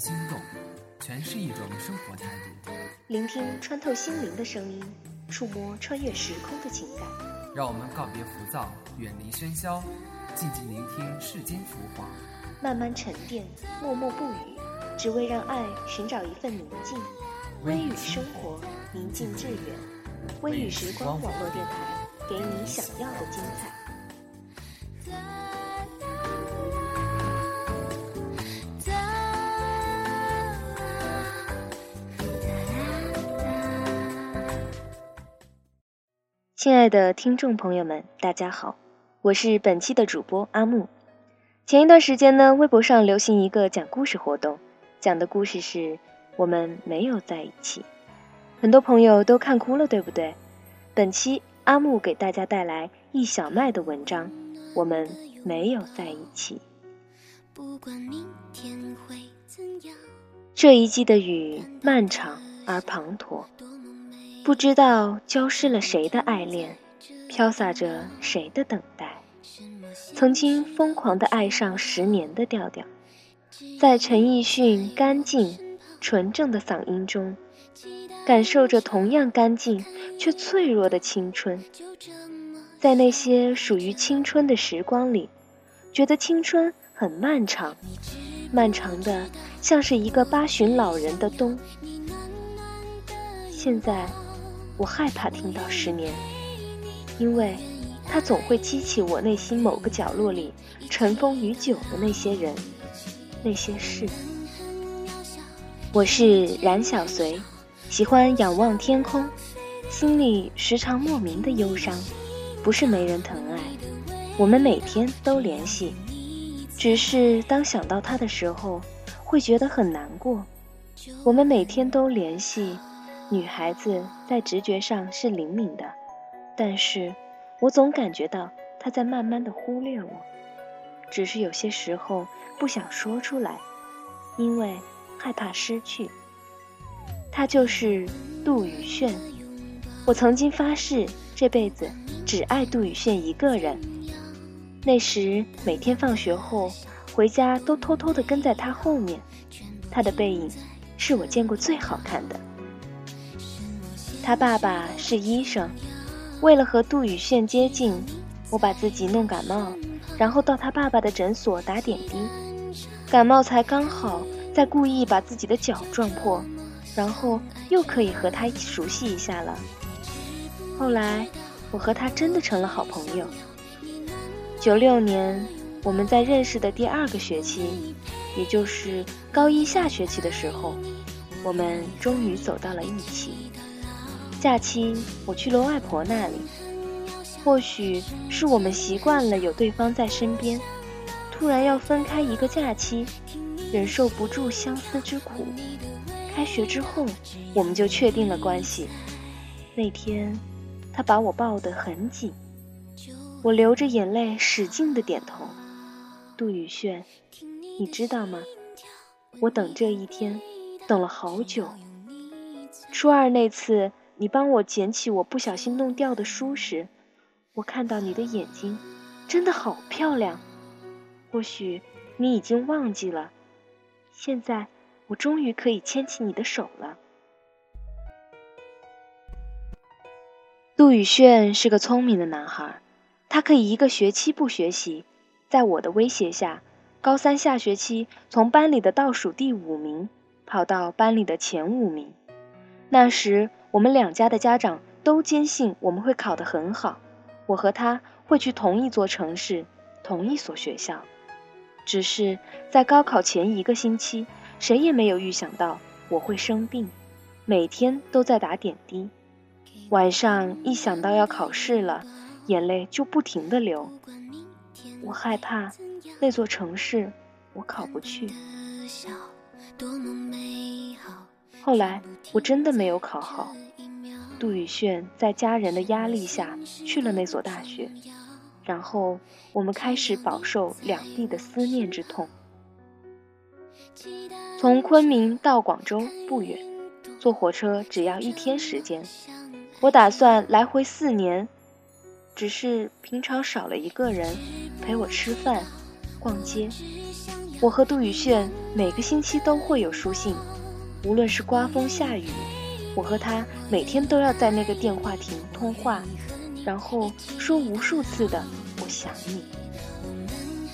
心动，全是一种生活态度。聆听穿透心灵的声音，触摸穿越时空的情感。让我们告别浮躁，远离喧嚣，静静聆听世间浮华，慢慢沉淀，默默不语，只为让爱寻找一份宁静。微雨生活，宁静致远。微雨时光网络电台，给你想要的精彩。亲爱的听众朋友们，大家好，我是本期的主播阿木。前一段时间呢，微博上流行一个讲故事活动，讲的故事是我们没有在一起，很多朋友都看哭了，对不对？本期阿木给大家带来一小麦的文章，我们没有在一起。不管明天会怎样这一季的雨漫长而滂沱。不知道浇湿了谁的爱恋，飘洒着谁的等待。曾经疯狂的爱上十年的调调，在陈奕迅干净纯正的嗓音中，感受着同样干净却脆弱的青春。在那些属于青春的时光里，觉得青春很漫长，漫长的像是一个八旬老人的冬。现在。我害怕听到十年，因为它总会激起我内心某个角落里尘封已久的那些人、那些事。我是冉小随，喜欢仰望天空，心里时常莫名的忧伤。不是没人疼爱，我们每天都联系，只是当想到他的时候，会觉得很难过。我们每天都联系。女孩子在直觉上是灵敏的，但是我总感觉到她在慢慢的忽略我，只是有些时候不想说出来，因为害怕失去。他就是杜宇炫，我曾经发誓这辈子只爱杜宇炫一个人。那时每天放学后回家都偷偷的跟在他后面，他的背影是我见过最好看的。他爸爸是医生，为了和杜宇炫接近，我把自己弄感冒，然后到他爸爸的诊所打点滴。感冒才刚好，再故意把自己的脚撞破，然后又可以和他熟悉一下了。后来，我和他真的成了好朋友。九六年，我们在认识的第二个学期，也就是高一下学期的时候，我们终于走到了一起。假期我去了外婆那里，或许是我们习惯了有对方在身边，突然要分开一个假期，忍受不住相思之苦。开学之后，我们就确定了关系。那天，他把我抱得很紧，我流着眼泪使劲的点头。杜宇炫，你知道吗？我等这一天，等了好久。初二那次。你帮我捡起我不小心弄掉的书时，我看到你的眼睛，真的好漂亮。或许你已经忘记了，现在我终于可以牵起你的手了。杜宇炫是个聪明的男孩，他可以一个学期不学习，在我的威胁下，高三下学期从班里的倒数第五名跑到班里的前五名。那时。我们两家的家长都坚信我们会考得很好，我和他会去同一座城市，同一所学校。只是在高考前一个星期，谁也没有预想到我会生病，每天都在打点滴。晚上一想到要考试了，眼泪就不停地流。我害怕那座城市我考不去。后来我真的没有考好，杜宇炫在家人的压力下去了那所大学，然后我们开始饱受两地的思念之痛。从昆明到广州不远，坐火车只要一天时间。我打算来回四年，只是平常少了一个人陪我吃饭、逛街。我和杜宇炫每个星期都会有书信，无论是刮风下雨，我和他每天都要在那个电话亭通话，然后说无数次的“我想你”。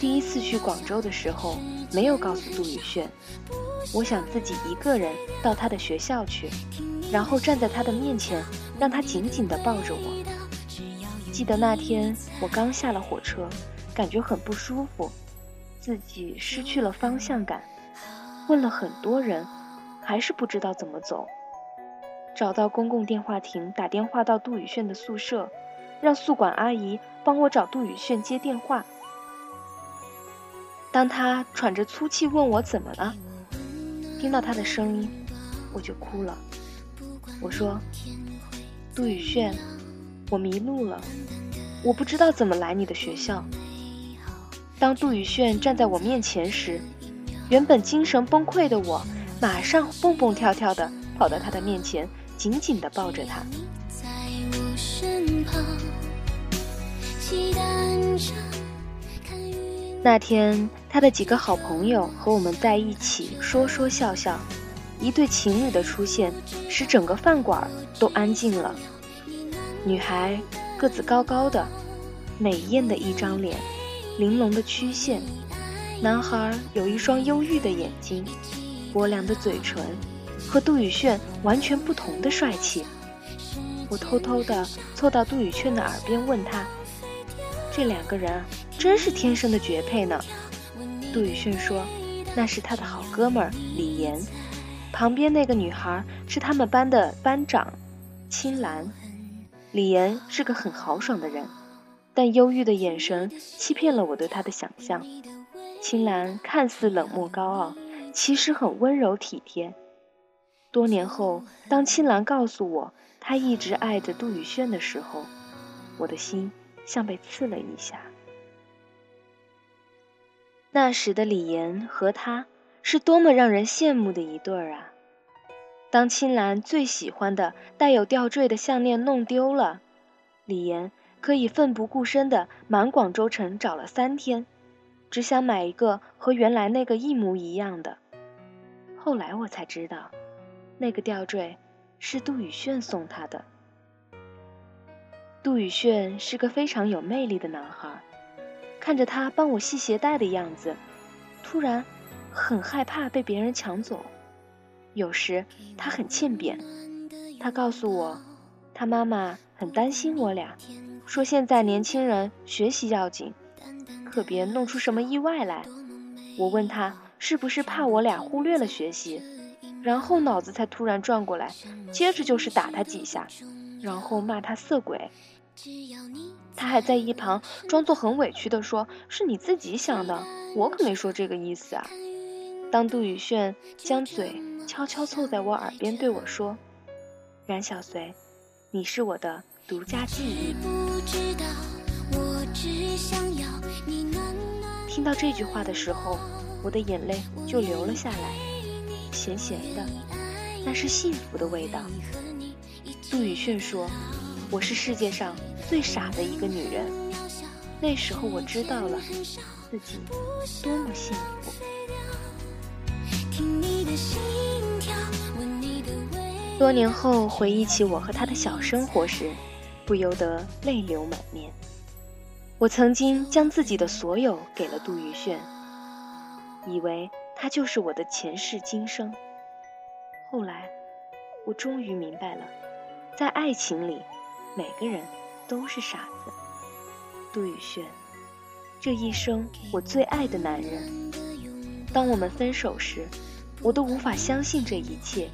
第一次去广州的时候，没有告诉杜宇炫，我想自己一个人到他的学校去，然后站在他的面前，让他紧紧地抱着我。记得那天我刚下了火车，感觉很不舒服。自己失去了方向感，问了很多人，还是不知道怎么走。找到公共电话亭，打电话到杜宇炫的宿舍，让宿管阿姨帮我找杜宇炫接电话。当他喘着粗气问我怎么了，听到他的声音，我就哭了。我说：“杜宇炫，我迷路了，我不知道怎么来你的学校。”当杜宇炫站在我面前时，原本精神崩溃的我，马上蹦蹦跳跳地跑到他的面前，紧紧地抱着他。那天，他的几个好朋友和我们在一起说说笑笑，一对情侣的出现使整个饭馆都安静了。女孩个子高高的，美艳的一张脸。玲珑的曲线，男孩有一双忧郁的眼睛，薄凉的嘴唇，和杜宇炫完全不同的帅气。我偷偷地凑到杜宇炫的耳边问他：“这两个人真是天生的绝配呢？”杜宇炫说：“那是他的好哥们儿李岩，旁边那个女孩是他们班的班长青兰。李岩是个很豪爽的人。”但忧郁的眼神欺骗了我对他的想象。青兰看似冷漠高傲，其实很温柔体贴。多年后，当青兰告诉我她一直爱着杜宇轩的时候，我的心像被刺了一下。那时的李岩和他是多么让人羡慕的一对儿啊！当青兰最喜欢的带有吊坠的项链弄丢了，李岩。可以奋不顾身地满广州城找了三天，只想买一个和原来那个一模一样的。后来我才知道，那个吊坠是杜宇炫送他的。杜宇炫是个非常有魅力的男孩，看着他帮我系鞋带的样子，突然很害怕被别人抢走。有时他很欠扁，他告诉我，他妈妈很担心我俩。说现在年轻人学习要紧，可别弄出什么意外来。我问他是不是怕我俩忽略了学习，然后脑子才突然转过来，接着就是打他几下，然后骂他色鬼。他还在一旁装作很委屈地说：“是你自己想的，我可没说这个意思啊。”当杜宇炫将嘴悄悄凑在我耳边对我说：“冉小随，你是我的。”独家记忆。听到这句话的时候，我的眼泪就流了下来，咸咸的，那是幸福的味道。杜宇炫说：“我是世界上最傻的一个女人。”那时候我知道了自己多么幸福。多年后回忆起我和他的小生活时。不由得泪流满面。我曾经将自己的所有给了杜宇炫，以为他就是我的前世今生。后来，我终于明白了，在爱情里，每个人都是傻子。杜宇轩，这一生我最爱的男人。当我们分手时，我都无法相信这一切。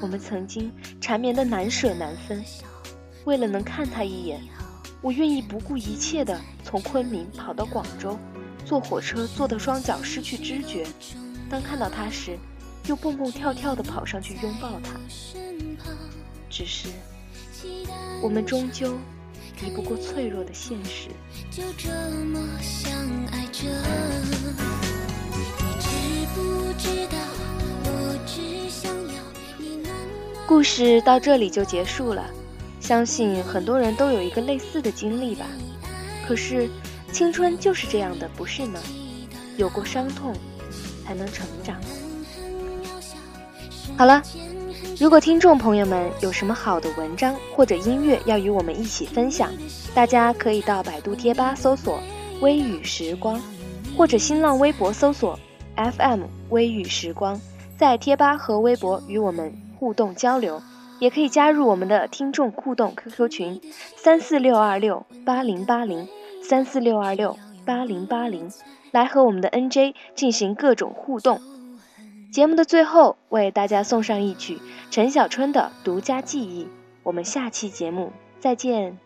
我们曾经缠绵的难舍难分。为了能看他一眼，我愿意不顾一切地从昆明跑到广州，坐火车坐得双脚失去知觉。当看到他时，又蹦蹦跳跳地跑上去拥抱他。只是，我们终究敌不过脆弱的现实。故事到这里就结束了。相信很多人都有一个类似的经历吧，可是青春就是这样的，不是吗？有过伤痛，才能成长。好了，如果听众朋友们有什么好的文章或者音乐要与我们一起分享，大家可以到百度贴吧搜索“微雨时光”，或者新浪微博搜索 “FM 微雨时光”，在贴吧和微博与我们互动交流。也可以加入我们的听众互动 QQ 群：三四六二六八零八零三四六二六八零八零，来和我们的 NJ 进行各种互动。节目的最后，为大家送上一曲陈小春的独家记忆。我们下期节目再见。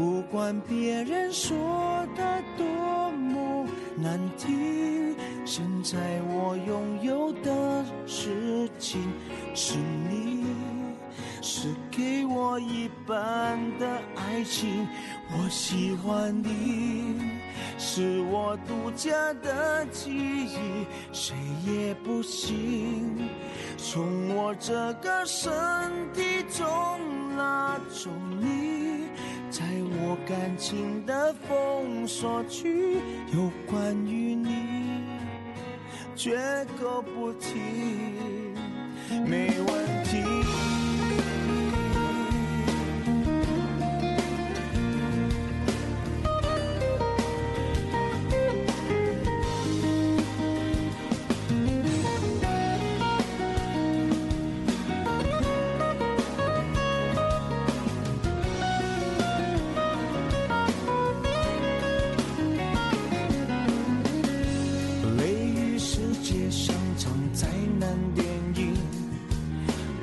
不管别人说的多么难听，现在我拥有的事情是你，是给我一半的爱情。我喜欢你，是我独家的记忆，谁也不行从我这个身体中拉走你。在我感情的封锁区，有关于你，绝口不提，没问题。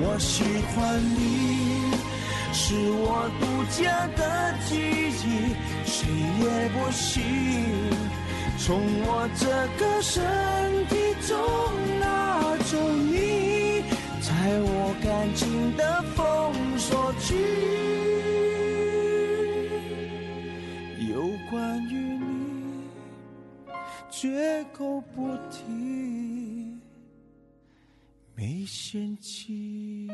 我喜欢你，是我独家的记忆，谁也不行从我这个身体中拿走你，在我感情的封锁区，有关于你绝口不提，没嫌弃。